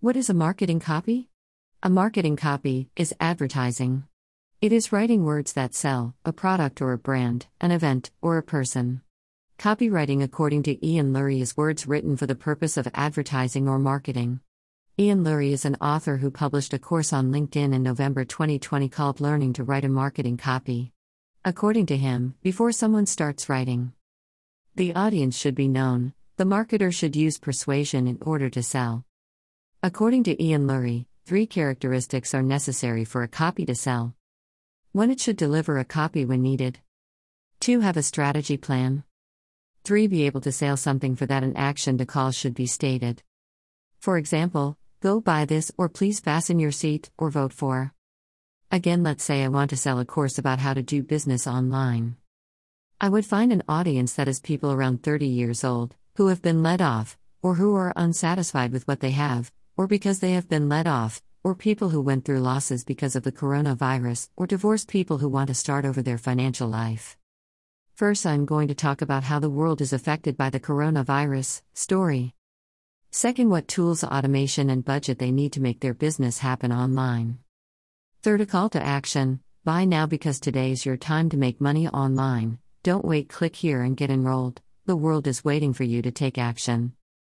What is a marketing copy? A marketing copy is advertising. It is writing words that sell a product or a brand, an event, or a person. Copywriting, according to Ian Lurie, is words written for the purpose of advertising or marketing. Ian Lurie is an author who published a course on LinkedIn in November 2020 called Learning to Write a Marketing Copy. According to him, before someone starts writing, the audience should be known, the marketer should use persuasion in order to sell. According to Ian Lurie, three characteristics are necessary for a copy to sell. 1. It should deliver a copy when needed. 2. Have a strategy plan. 3. Be able to sell something for that an action to call should be stated. For example, Go buy this, or please fasten your seat, or vote for. Again, let's say I want to sell a course about how to do business online. I would find an audience that is people around 30 years old, who have been let off, or who are unsatisfied with what they have, or because they have been let off, or people who went through losses because of the coronavirus, or divorced people who want to start over their financial life. First, I'm going to talk about how the world is affected by the coronavirus story. Second, what tools, automation, and budget they need to make their business happen online. Third, a call to action buy now because today is your time to make money online. Don't wait, click here and get enrolled. The world is waiting for you to take action.